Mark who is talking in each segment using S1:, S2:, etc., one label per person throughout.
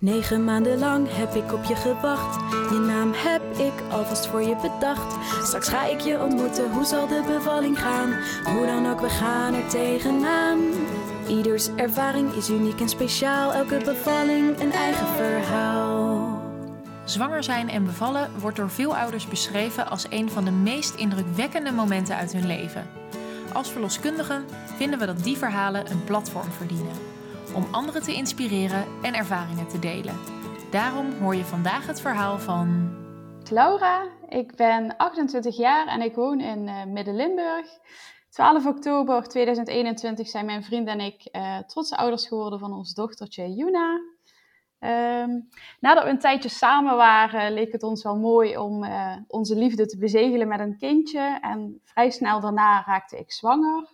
S1: Negen maanden lang heb ik op je gewacht. Je naam heb ik alvast voor je bedacht. Straks ga ik je ontmoeten, hoe zal de bevalling gaan? Hoe dan ook, we gaan er tegenaan. Ieders ervaring is uniek en speciaal. Elke bevalling een eigen verhaal.
S2: Zwanger zijn en bevallen wordt door veel ouders beschreven als een van de meest indrukwekkende momenten uit hun leven. Als verloskundigen vinden we dat die verhalen een platform verdienen om anderen te inspireren en ervaringen te delen. Daarom hoor je vandaag het verhaal van.
S3: Laura, ik ben 28 jaar en ik woon in uh, Midden-Limburg. 12 oktober 2021 zijn mijn vriend en ik uh, trotse ouders geworden van ons dochtertje Juna. Um, nadat we een tijdje samen waren, leek het ons wel mooi om uh, onze liefde te bezegelen met een kindje. En vrij snel daarna raakte ik zwanger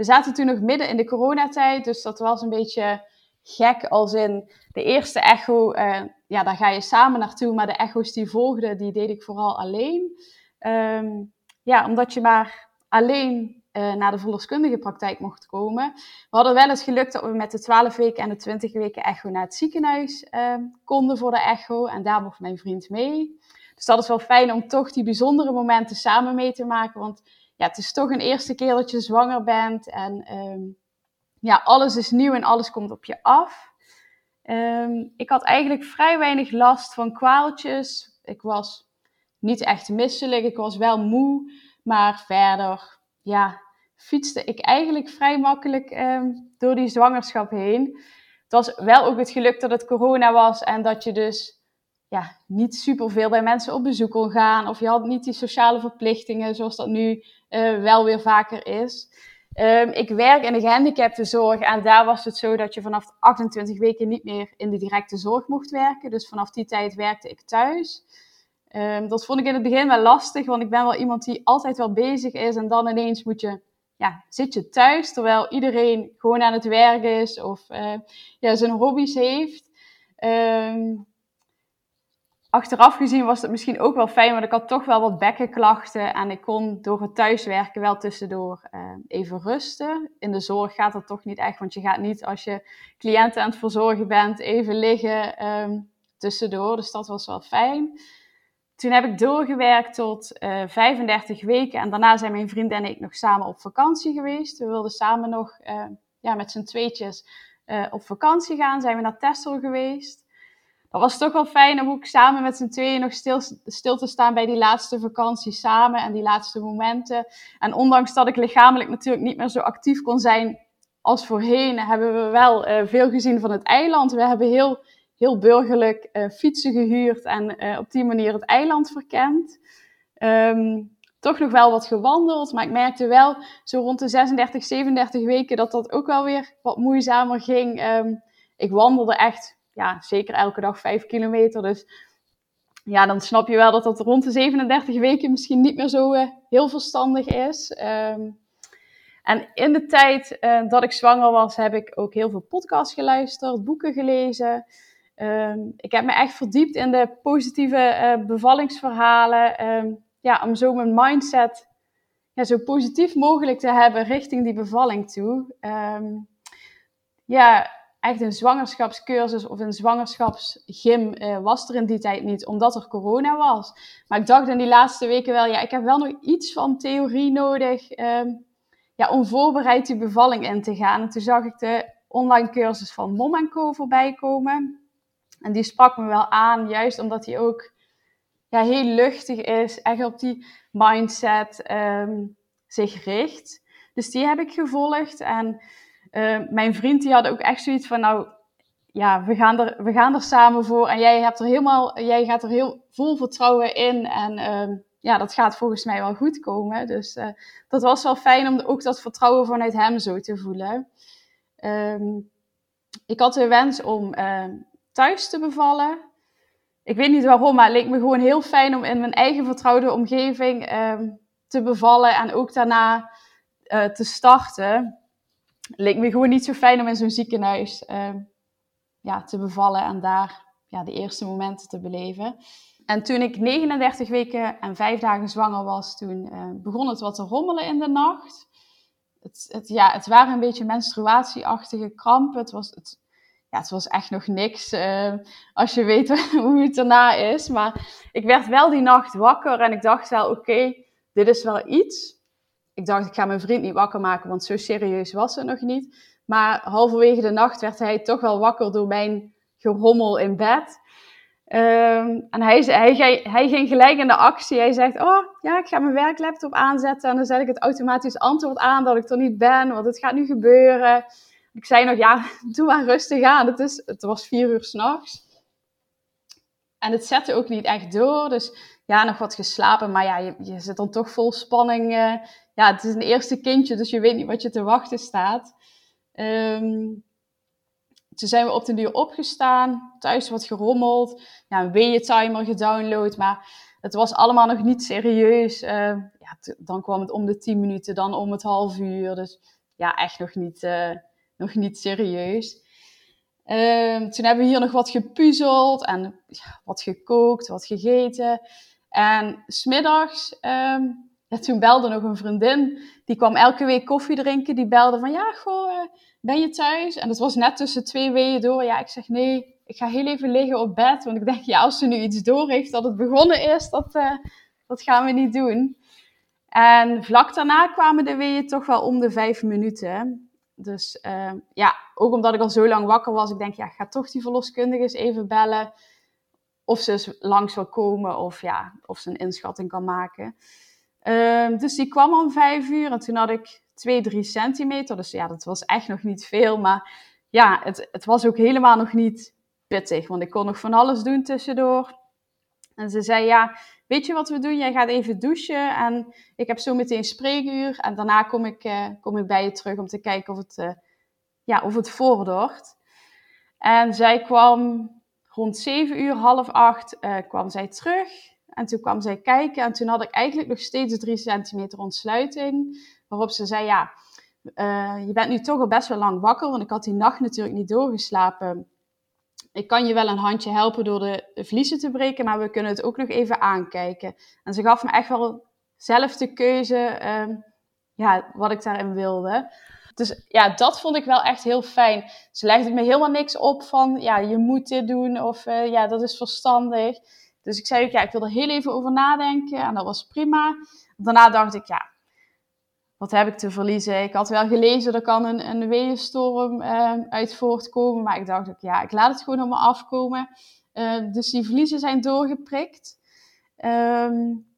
S3: we zaten toen nog midden in de coronatijd, dus dat was een beetje gek als in de eerste echo, uh, ja, daar ga je samen naartoe, maar de echo's die volgden, die deed ik vooral alleen. Um, ja, omdat je maar alleen uh, naar de verloskundige praktijk mocht komen. We hadden wel het geluk dat we met de 12 weken en de 20 weken echo naar het ziekenhuis uh, konden voor de echo. En daar mocht mijn vriend mee. Dus dat is wel fijn om toch die bijzondere momenten samen mee te maken. Want ja, het is toch een eerste keer dat je zwanger bent. En um, ja, alles is nieuw en alles komt op je af. Um, ik had eigenlijk vrij weinig last van kwaaltjes. Ik was niet echt misselijk. Ik was wel moe. Maar verder, ja, fietste ik eigenlijk vrij makkelijk um, door die zwangerschap heen. Het was wel ook het geluk dat het corona was en dat je dus ja, niet superveel bij mensen op bezoek kon gaan. Of je had niet die sociale verplichtingen zoals dat nu uh, wel weer vaker is. Um, ik werk in de gehandicaptenzorg en daar was het zo dat je vanaf 28 weken niet meer in de directe zorg mocht werken. Dus vanaf die tijd werkte ik thuis. Um, dat vond ik in het begin wel lastig, want ik ben wel iemand die altijd wel bezig is en dan ineens moet je, ja, zit je thuis terwijl iedereen gewoon aan het werk is of uh, ja, zijn hobby's heeft. Um, achteraf gezien was het misschien ook wel fijn, want ik had toch wel wat bekkenklachten. En ik kon door het thuiswerken wel tussendoor uh, even rusten. In de zorg gaat dat toch niet echt, want je gaat niet als je cliënten aan het verzorgen bent even liggen um, tussendoor. Dus dat was wel fijn. Toen heb ik doorgewerkt tot uh, eh, 35 weken. En daarna zijn mijn vriend en ik nog samen op vakantie geweest. We wilden samen nog uh, ja, met z'n tweetjes op vakantie gaan. Zijn we naar Texel geweest dat was toch wel fijn om ook samen met z'n tweeën nog stil, te staan bij die laatste vakantie samen en die laatste momenten. En ondanks dat ik lichamelijk natuurlijk niet meer zo actief kon zijn als voorheen, hebben we wel uh, veel gezien van het eiland. We hebben heel, heel burgerlijk uh, fietsen gehuurd en uh, op die manier het eiland verkend. Um, toch nog wel wat gewandeld, maar ik merkte wel zo rond de 36, 37 weken dat dat ook wel weer wat moeizamer ging. Um, ik wandelde echt ja, zeker elke dag 5 kilometer. Dus ja, dan snap je wel dat dat rond de 37 weken misschien niet meer zo uh, heel verstandig is. Um, en in de tijd uh, dat ik zwanger was, heb ik ook heel veel podcasts geluisterd, boeken gelezen. Um, ik heb me echt verdiept in de positieve uh, bevallingsverhalen. Um, ja, om zo mijn mindset ja, zo positief mogelijk te hebben richting die bevalling toe. ja, echt een zwangerschapscursus of een zwangerschapsgym uh, was er in die tijd niet, omdat er corona was. Maar ik dacht in die laatste weken wel, ja, ik heb wel nog iets van theorie nodig um, ja, om voorbereid die bevalling in te gaan. En toen zag ik de online cursus van Mom Co voorbij komen. En die sprak me wel aan, juist omdat die ook ja, heel luchtig is, echt op die mindset um, zich richt. Dus die heb ik gevolgd en mijn vriend die had ook echt zoiets van, nou, ja, we gaan, er, we gaan er samen voor. En jij, hebt er helemaal, jij gaat er heel vol vertrouwen in. En uh, ja, dat gaat volgens mij wel goed komen. Dus uh, dat was wel fijn om ook dat vertrouwen vanuit hem zo te voelen. Um, ik had de wens om thuis te bevallen. Ik weet niet waarom, maar het leek me gewoon heel fijn om in mijn eigen vertrouwde omgeving te bevallen. En ook daarna te starten leek me gewoon niet zo fijn om in zo'n ziekenhuis uh, ja, te bevallen en daar ja, de eerste momenten te beleven. En toen ik 39 weken en 5 dagen zwanger was, toen uh, begon het wat te rommelen in de nacht. Het, het, ja, het waren een beetje menstruatieachtige krampen. Het was, het, ja, het was echt nog niks uh, als je weet hoe het daarna is. Maar ik werd wel die nacht wakker en ik dacht wel, oké, dit is wel iets. Ik dacht, ik ga mijn vriend niet wakker maken, want zo serieus was het nog niet. Maar halverwege de nacht werd hij toch wel wakker door mijn gerommel in bed. Um, en hij, hij, hij, ging gelijk in de actie. Hij zegt, oh ja, ik ga mijn werklaptop aanzetten en dan zet ik het automatisch antwoord aan dat ik er niet ben, want het gaat nu gebeuren. Ik zei nog, ja, doe maar rustig aan. Het, is, het was vier uur s'nachts. En het zette ook niet echt door. Dus ja, nog wat geslapen. Maar ja, je, je zit dan toch vol spanning. Uh, ja, het is een eerste kindje, dus je weet niet wat je te wachten staat. Um, toen zijn we op de duur opgestaan. Thuis wat gerommeld. Ja, een weeën-timer gedownload. Maar het was allemaal nog niet serieus. Uh, ja, dan kwam het om de 10 minuten, dan om het half uur. Dus ja, echt nog niet... Uh, nog niet serieus. Um, toen hebben we hier nog wat gepuzzeld en ja, wat gekookt, wat gegeten. En smiddags, um, ja, toen belde nog een vriendin. Die kwam elke week koffie drinken. Die belde van, ja, goh, uh, ben je thuis? En dat was net tussen twee weeën door. Ja, ik zeg, nee, ik ga heel even liggen op bed. Want ik denk, ja, als ze nu iets door heeft dat het begonnen is, dat, uh, dat gaan we niet doen. En vlak daarna kwamen de weeën toch wel om de vijf minuten. Dus uh, ja, ook omdat ik al zo lang wakker was, ik denk, ja, ik ga toch die verloskundige eens even bellen. Of ze langs wil komen of, ja, of ze een inschatting kan maken. Uh, dus die kwam om vijf uur en toen had ik 2, 3 centimeter. Dus ja, dat was echt nog niet veel. Maar ja, het, het was ook helemaal nog niet pittig, want ik kon nog van alles doen tussendoor. En ze zei, ja, weet je wat we doen? Jij gaat even douchen en ik heb zo meteen spreekuur. En daarna kom ik, uh, kom ik bij je terug om te kijken of het, uh, ja, of het vordert. En zij kwam rond 7 uur, half acht, uh, kwam zij terug. En toen kwam zij kijken en toen had ik eigenlijk nog steeds 3 centimeter ontsluiting. Waarop ze zei, ja, je bent nu toch al best wel lang wakker, want ik had die nacht natuurlijk niet doorgeslapen ik kan je wel een handje helpen door de vliezen te breken, maar we kunnen het ook nog even aankijken. En ze gaf me echt wel zelf de keuze um, ja, wat ik daarin wilde. Dus ja, dat vond ik wel echt heel fijn. Ze legde me helemaal niks op van, ja, je moet dit doen of uh, ja, dat is verstandig. Dus ik zei ook, ja, ik wil er heel even over nadenken en dat was prima. Daarna dacht ik, ja, wat heb ik te verliezen? Ik had wel gelezen, er kan een, een uh, uit voortkomen. Maar ik dacht ook, ja, ik laat het gewoon op me afkomen. Uh, dus die verliezen zijn doorgeprikt. Um,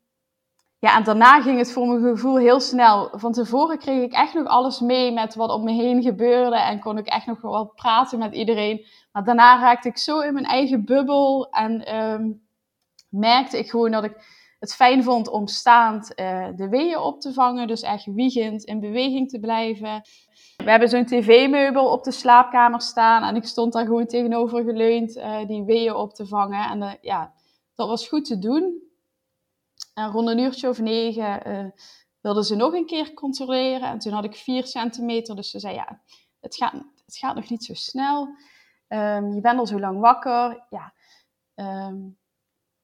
S3: ja, en daarna ging het voor mijn gevoel heel snel. Van tevoren kreeg ik echt nog alles mee met wat op me heen gebeurde. En kon ik echt nog wel praten met iedereen. Maar daarna raakte ik zo in mijn eigen bubbel. En um, merkte ik gewoon dat ik het fijn vond om staand uh, de weeën op te vangen. Dus echt wiegend in beweging te blijven. We hebben zo'n tv-meubel op de slaapkamer staan. En ik stond daar gewoon tegenover geleund uh, die weeën op te vangen. En uh, ja, dat was goed te doen. En rond een uurtje of negen wilden ze nog een keer controleren. En toen had ik vier centimeter. Dus ze zei, ja, het gaat, het gaat nog niet zo snel. Um, je bent al zo lang wakker. Ja, um,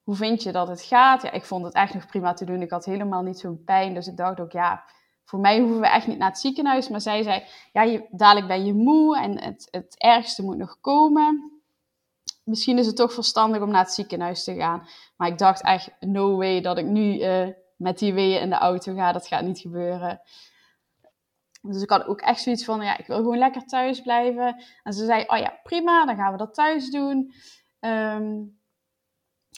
S3: hoe vind je dat het gaat? Ja, ik vond het echt nog prima te doen. Ik had helemaal niet zo'n pijn. Dus ik dacht ook, ja, voor mij hoeven we echt niet naar het ziekenhuis. Maar zij zei, ja, dadelijk ben je moe en het, het ergste moet nog komen. Misschien is het toch verstandig om naar het ziekenhuis te gaan. Maar ik dacht echt, no way dat ik nu uh, met die weeën in de auto ga. Dat gaat niet gebeuren. Dus ik had ook echt zoiets van, ja, ik wil gewoon lekker thuis blijven. En ze zei, oh ja, prima, dan gaan we dat thuis doen. Um,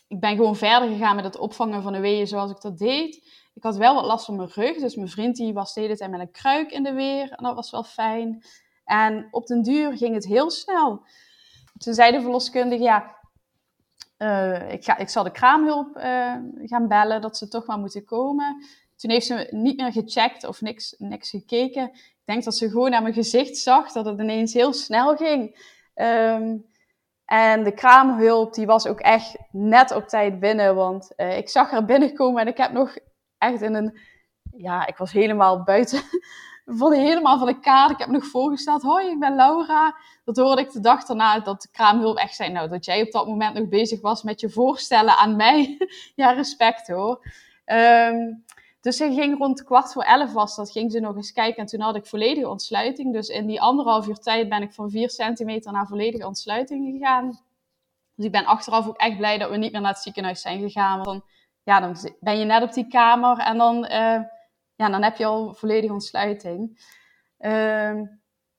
S3: ik ben gewoon verder gegaan met het opvangen van de weeën zoals ik dat deed. Ik had wel wat last van mijn rug, dus mijn vriend die was de hele tijd met een kruik in de weer. En dat was wel fijn. En op den duur ging het heel snel. Toen zei de verloskundige, ja, uh, ik, ga, ik zal de kraamhulp uh, gaan bellen, dat ze toch maar moeten komen. Toen heeft ze niet meer gecheckt of niks, niks gekeken. Ik denk dat ze gewoon naar mijn gezicht zag dat het ineens heel snel ging. Um, en de kraamhulp, die was ook echt net op tijd binnen. Want uh, ik zag haar binnenkomen en ik heb nog echt in een... Ja, ik was helemaal buiten... van helemaal van de kaart. Ik heb nog voorgesteld, hoi, ik ben Laura. Dat hoorde ik de dag daarna dat de kraamhulp echt zei, nou, dat jij op dat moment nog bezig was met je voorstellen aan mij. ja, respect hoor. Um, Dus ze ging rond kwart voor elf was dat, ging ze nog eens kijken. En toen had ik volledige ontsluiting. Dus in die anderhalf uur tijd ben ik van 4 centimeter naar volledige ontsluiting gegaan. Dus ik ben achteraf ook echt blij dat we niet meer naar het ziekenhuis zijn gegaan. Want dan, ja, dan ben je net op die kamer en dan, uh, ja, dan heb je al volledige ontsluiting. Uh,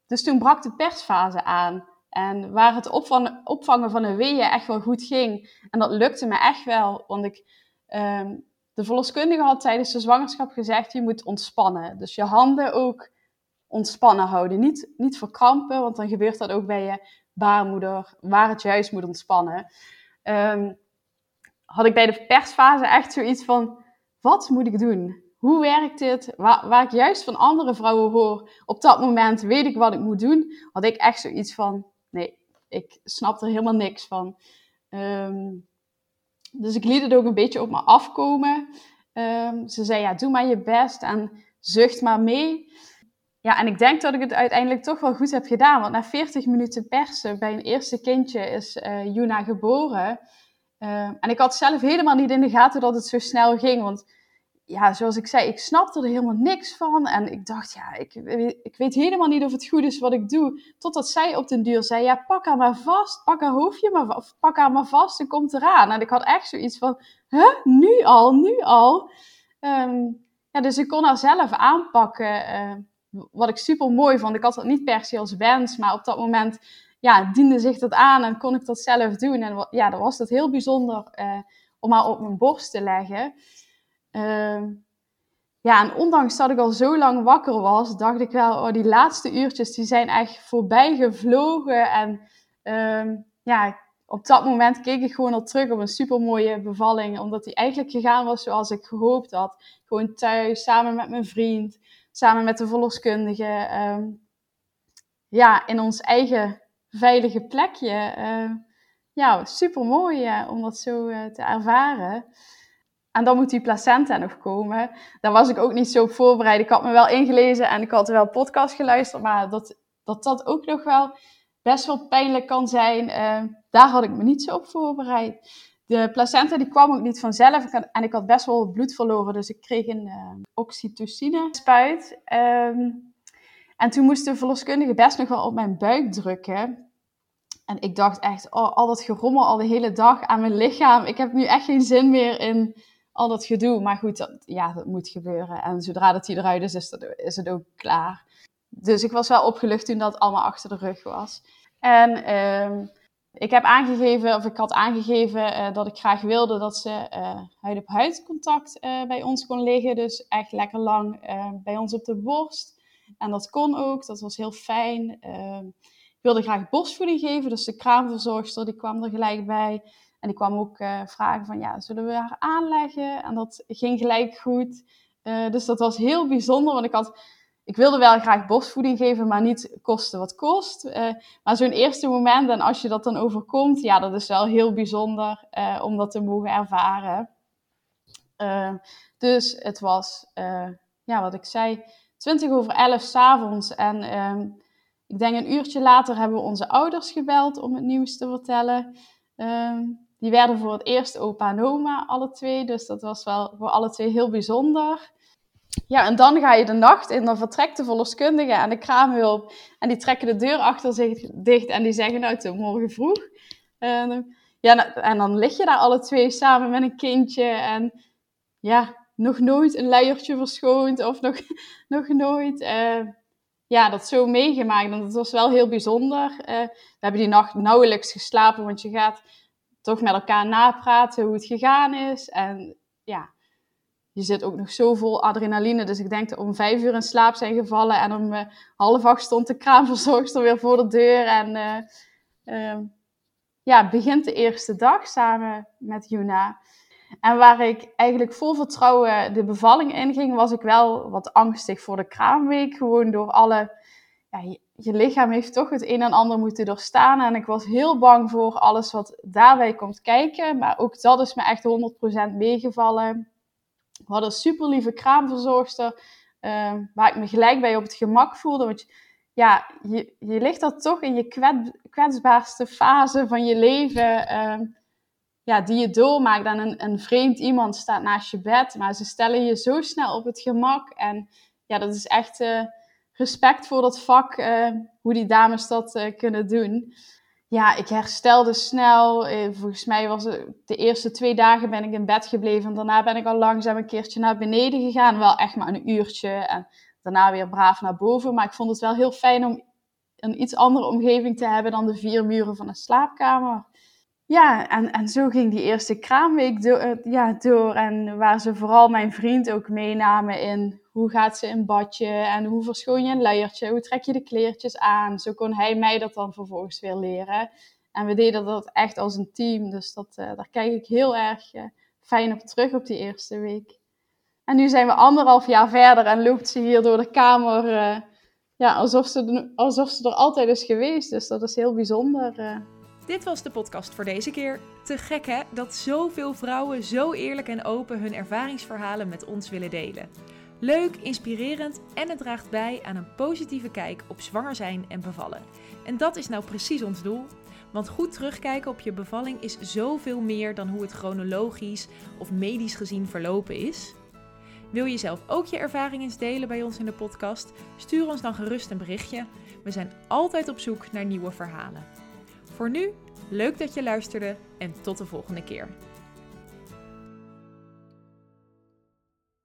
S3: dus toen brak de persfase aan. En waar het opvangen, opvangen van de weeën echt wel goed ging. En dat lukte me echt wel. Want ik, uh, de verloskundige had tijdens de zwangerschap gezegd: je moet ontspannen. Dus je handen ook ontspannen houden. Niet, niet verkrampen, want dan gebeurt dat ook bij je baarmoeder, waar het juist moet ontspannen. Um, had ik bij de persfase echt zoiets van: wat moet ik doen? Hoe werkt dit? Waar, ik juist van andere vrouwen hoor, op dat moment weet ik wat ik moet doen. Had ik echt zoiets van: nee, ik snap er helemaal niks van. Um, dus ik liet het ook een beetje op me afkomen. Um, ze zei: ja, doe maar je best en zucht maar mee. Ja, en ik denk dat ik het uiteindelijk toch wel goed heb gedaan. Want na 40 minuten persen bij een eerste kindje is uh, Juna geboren. Uh, en ik had zelf helemaal niet in de gaten dat het zo snel ging. Want ja, zoals ik zei, ik snapte er helemaal niks van. En ik dacht, ja, ik, ik weet helemaal niet of het goed is wat ik doe. Totdat zij op den duur zei, ja, pak haar maar vast. Pak haar hoofdje maar of pak haar maar vast en komt eraan. En ik had echt zoiets van, huh, nu al, nu al? Um, ja, dus ik kon haar zelf aanpakken. Uh, wat ik super mooi vond. Ik had dat niet per se als wens, maar op dat moment ja, diende zich dat aan en kon ik dat zelf doen. En ja, dan was dat heel bijzonder uh, om haar op mijn borst te leggen. Uh, ja, en ondanks dat ik al zo lang wakker was, dacht ik wel, oh, die laatste uurtjes die zijn echt voorbij gevlogen. En uh, ja, op dat moment keek ik gewoon al terug op een super mooie bevalling, omdat die eigenlijk gegaan was zoals ik gehoopt had. Gewoon thuis, samen met mijn vriend samen met de verloskundige, uh, ja, in ons eigen veilige plekje. Uh, ja, super mooi uh, om dat zo uh, te ervaren. En dan moet die placenta nog komen. Daar was ik ook niet zo op voorbereid. Ik had me wel ingelezen en ik had wel podcast geluisterd, maar dat dat, dat ook nog wel best wel pijnlijk kan zijn, daar had ik me niet zo op voorbereid de placenta die kwam ook niet vanzelf. En ik had best wel bloed verloren. Dus ik kreeg een uh, oxytocine spuit. Um, en toen moest de verloskundige best nog wel op mijn buik drukken. En ik dacht echt, oh, al dat gerommel al de hele dag aan mijn lichaam. Ik heb nu echt geen zin meer in al dat gedoe. Maar goed, dat, ja, dat moet gebeuren. En zodra dat hij eruit is, is, het ook klaar. Dus ik was wel opgelucht toen dat allemaal achter de rug was. En... Um, ik heb aangegeven, of ik had aangegeven uh, dat ik graag wilde dat ze uh, huid op huid contact uh, bij ons kon liggen. Dus echt lekker lang bij ons op de borst. En dat kon ook, dat was heel fijn. Ehm, ik wilde graag borstvoeding geven, dus de kraamverzorgster die kwam er gelijk bij. En die kwam ook vragen van, ja, zullen we haar aanleggen? En dat ging gelijk goed. dus dat was heel bijzonder, want ik had ik wilde wel graag borstvoeding geven, maar niet kosten wat kost. Uh, maar zo'n eerste moment, en als je dat dan overkomt, ja, dat is wel heel bijzonder om dat te mogen ervaren. Dus het was, ja, wat ik zei, 20 over 11 s'avonds. En ehm, ik denk een uurtje later hebben we onze ouders gebeld om het nieuws te vertellen. Ehm, die werden voor het eerst opa en oma, alle twee. Dus dat was wel voor alle twee heel bijzonder. Ja, en dan ga je de nacht in, dan vertrekt de verloskundige en de kraamhulp. En die trekken de deur achter zich dicht en die zeggen, nou, tot morgen vroeg. En, ja, en dan lig je daar alle twee samen met een kindje. En ja, nog nooit een leiertje verschoond of nog, nog nooit... Uh, ja, dat zo meegemaakt. En dat was wel heel bijzonder. Uh, we hebben die nacht nauwelijks geslapen, want je gaat toch met elkaar napraten hoe het gegaan is. En ja, je zit ook nog zo vol adrenaline. Dus ik denk dat om vijf uur in slaap zijn gevallen. En om uh, half acht stond de kraamverzorgster weer voor de deur. En uh, uh, ja, begint de eerste dag samen met Juna. En waar ik eigenlijk vol vertrouwen de bevalling inging, was ik wel wat angstig voor de kraamweek. Gewoon door alle... Ja, je, lichaam heeft toch het een en ander moeten doorstaan. En ik was heel bang voor alles wat daarbij komt kijken. Maar ook dat is me echt 100% meegevallen we hadden een super lieve kraamverzorgster, uh, waar ik me gelijk bij op het gemak voelde. Want ja, je, je ligt er toch in je kwetsbaarste fase van je leven. Uh, ja, die je doormaakt. En een, een vreemd iemand staat naast je bed, maar ze stellen je zo snel op het gemak. En ja, dat is echt uh, respect voor dat vak, uh, hoe die dames dat uh, kunnen doen. Ja, ik herstelde snel. volgens mij was het de eerste twee dagen ben ik in bed gebleven. En daarna ben ik al langzaam een keertje naar beneden gegaan. Wel echt maar een uurtje. En daarna weer braaf naar boven. Maar ik vond het wel heel fijn om een iets andere omgeving te hebben dan de vier muren van een slaapkamer. Ja, en, en zo ging die eerste kraamweek eh, ja, door. En waar ze vooral mijn vriend ook meenamen in hoe gaat ze in badje en hoe verschoon je een luiertje, hoe trek je de kleertjes aan. Zo kon hij mij dat dan vervolgens weer leren. En we deden dat echt als een team, dus dat, uh, daar kijk ik heel erg uh, fijn op terug op die eerste week. En nu zijn we anderhalf jaar verder en loopt ze hier door de kamer ja, alsof, ze, alsof ze er altijd is geweest. Dus dat is heel bijzonder.
S2: Dit was de podcast voor deze keer. Te gek hè, dat zoveel vrouwen zo eerlijk en open hun ervaringsverhalen met ons willen delen. Leuk, inspirerend en het draagt bij aan een positieve kijk op zwanger zijn en bevallen. En dat is nou precies ons doel. Want goed terugkijken op je bevalling is zoveel meer dan hoe het chronologisch of medisch gezien verlopen is. Wil je zelf ook je ervaring eens delen bij ons in de podcast? Stuur ons dan gerust een berichtje. We zijn altijd op zoek naar nieuwe verhalen. Voor nu, leuk dat je luisterde en tot de volgende keer.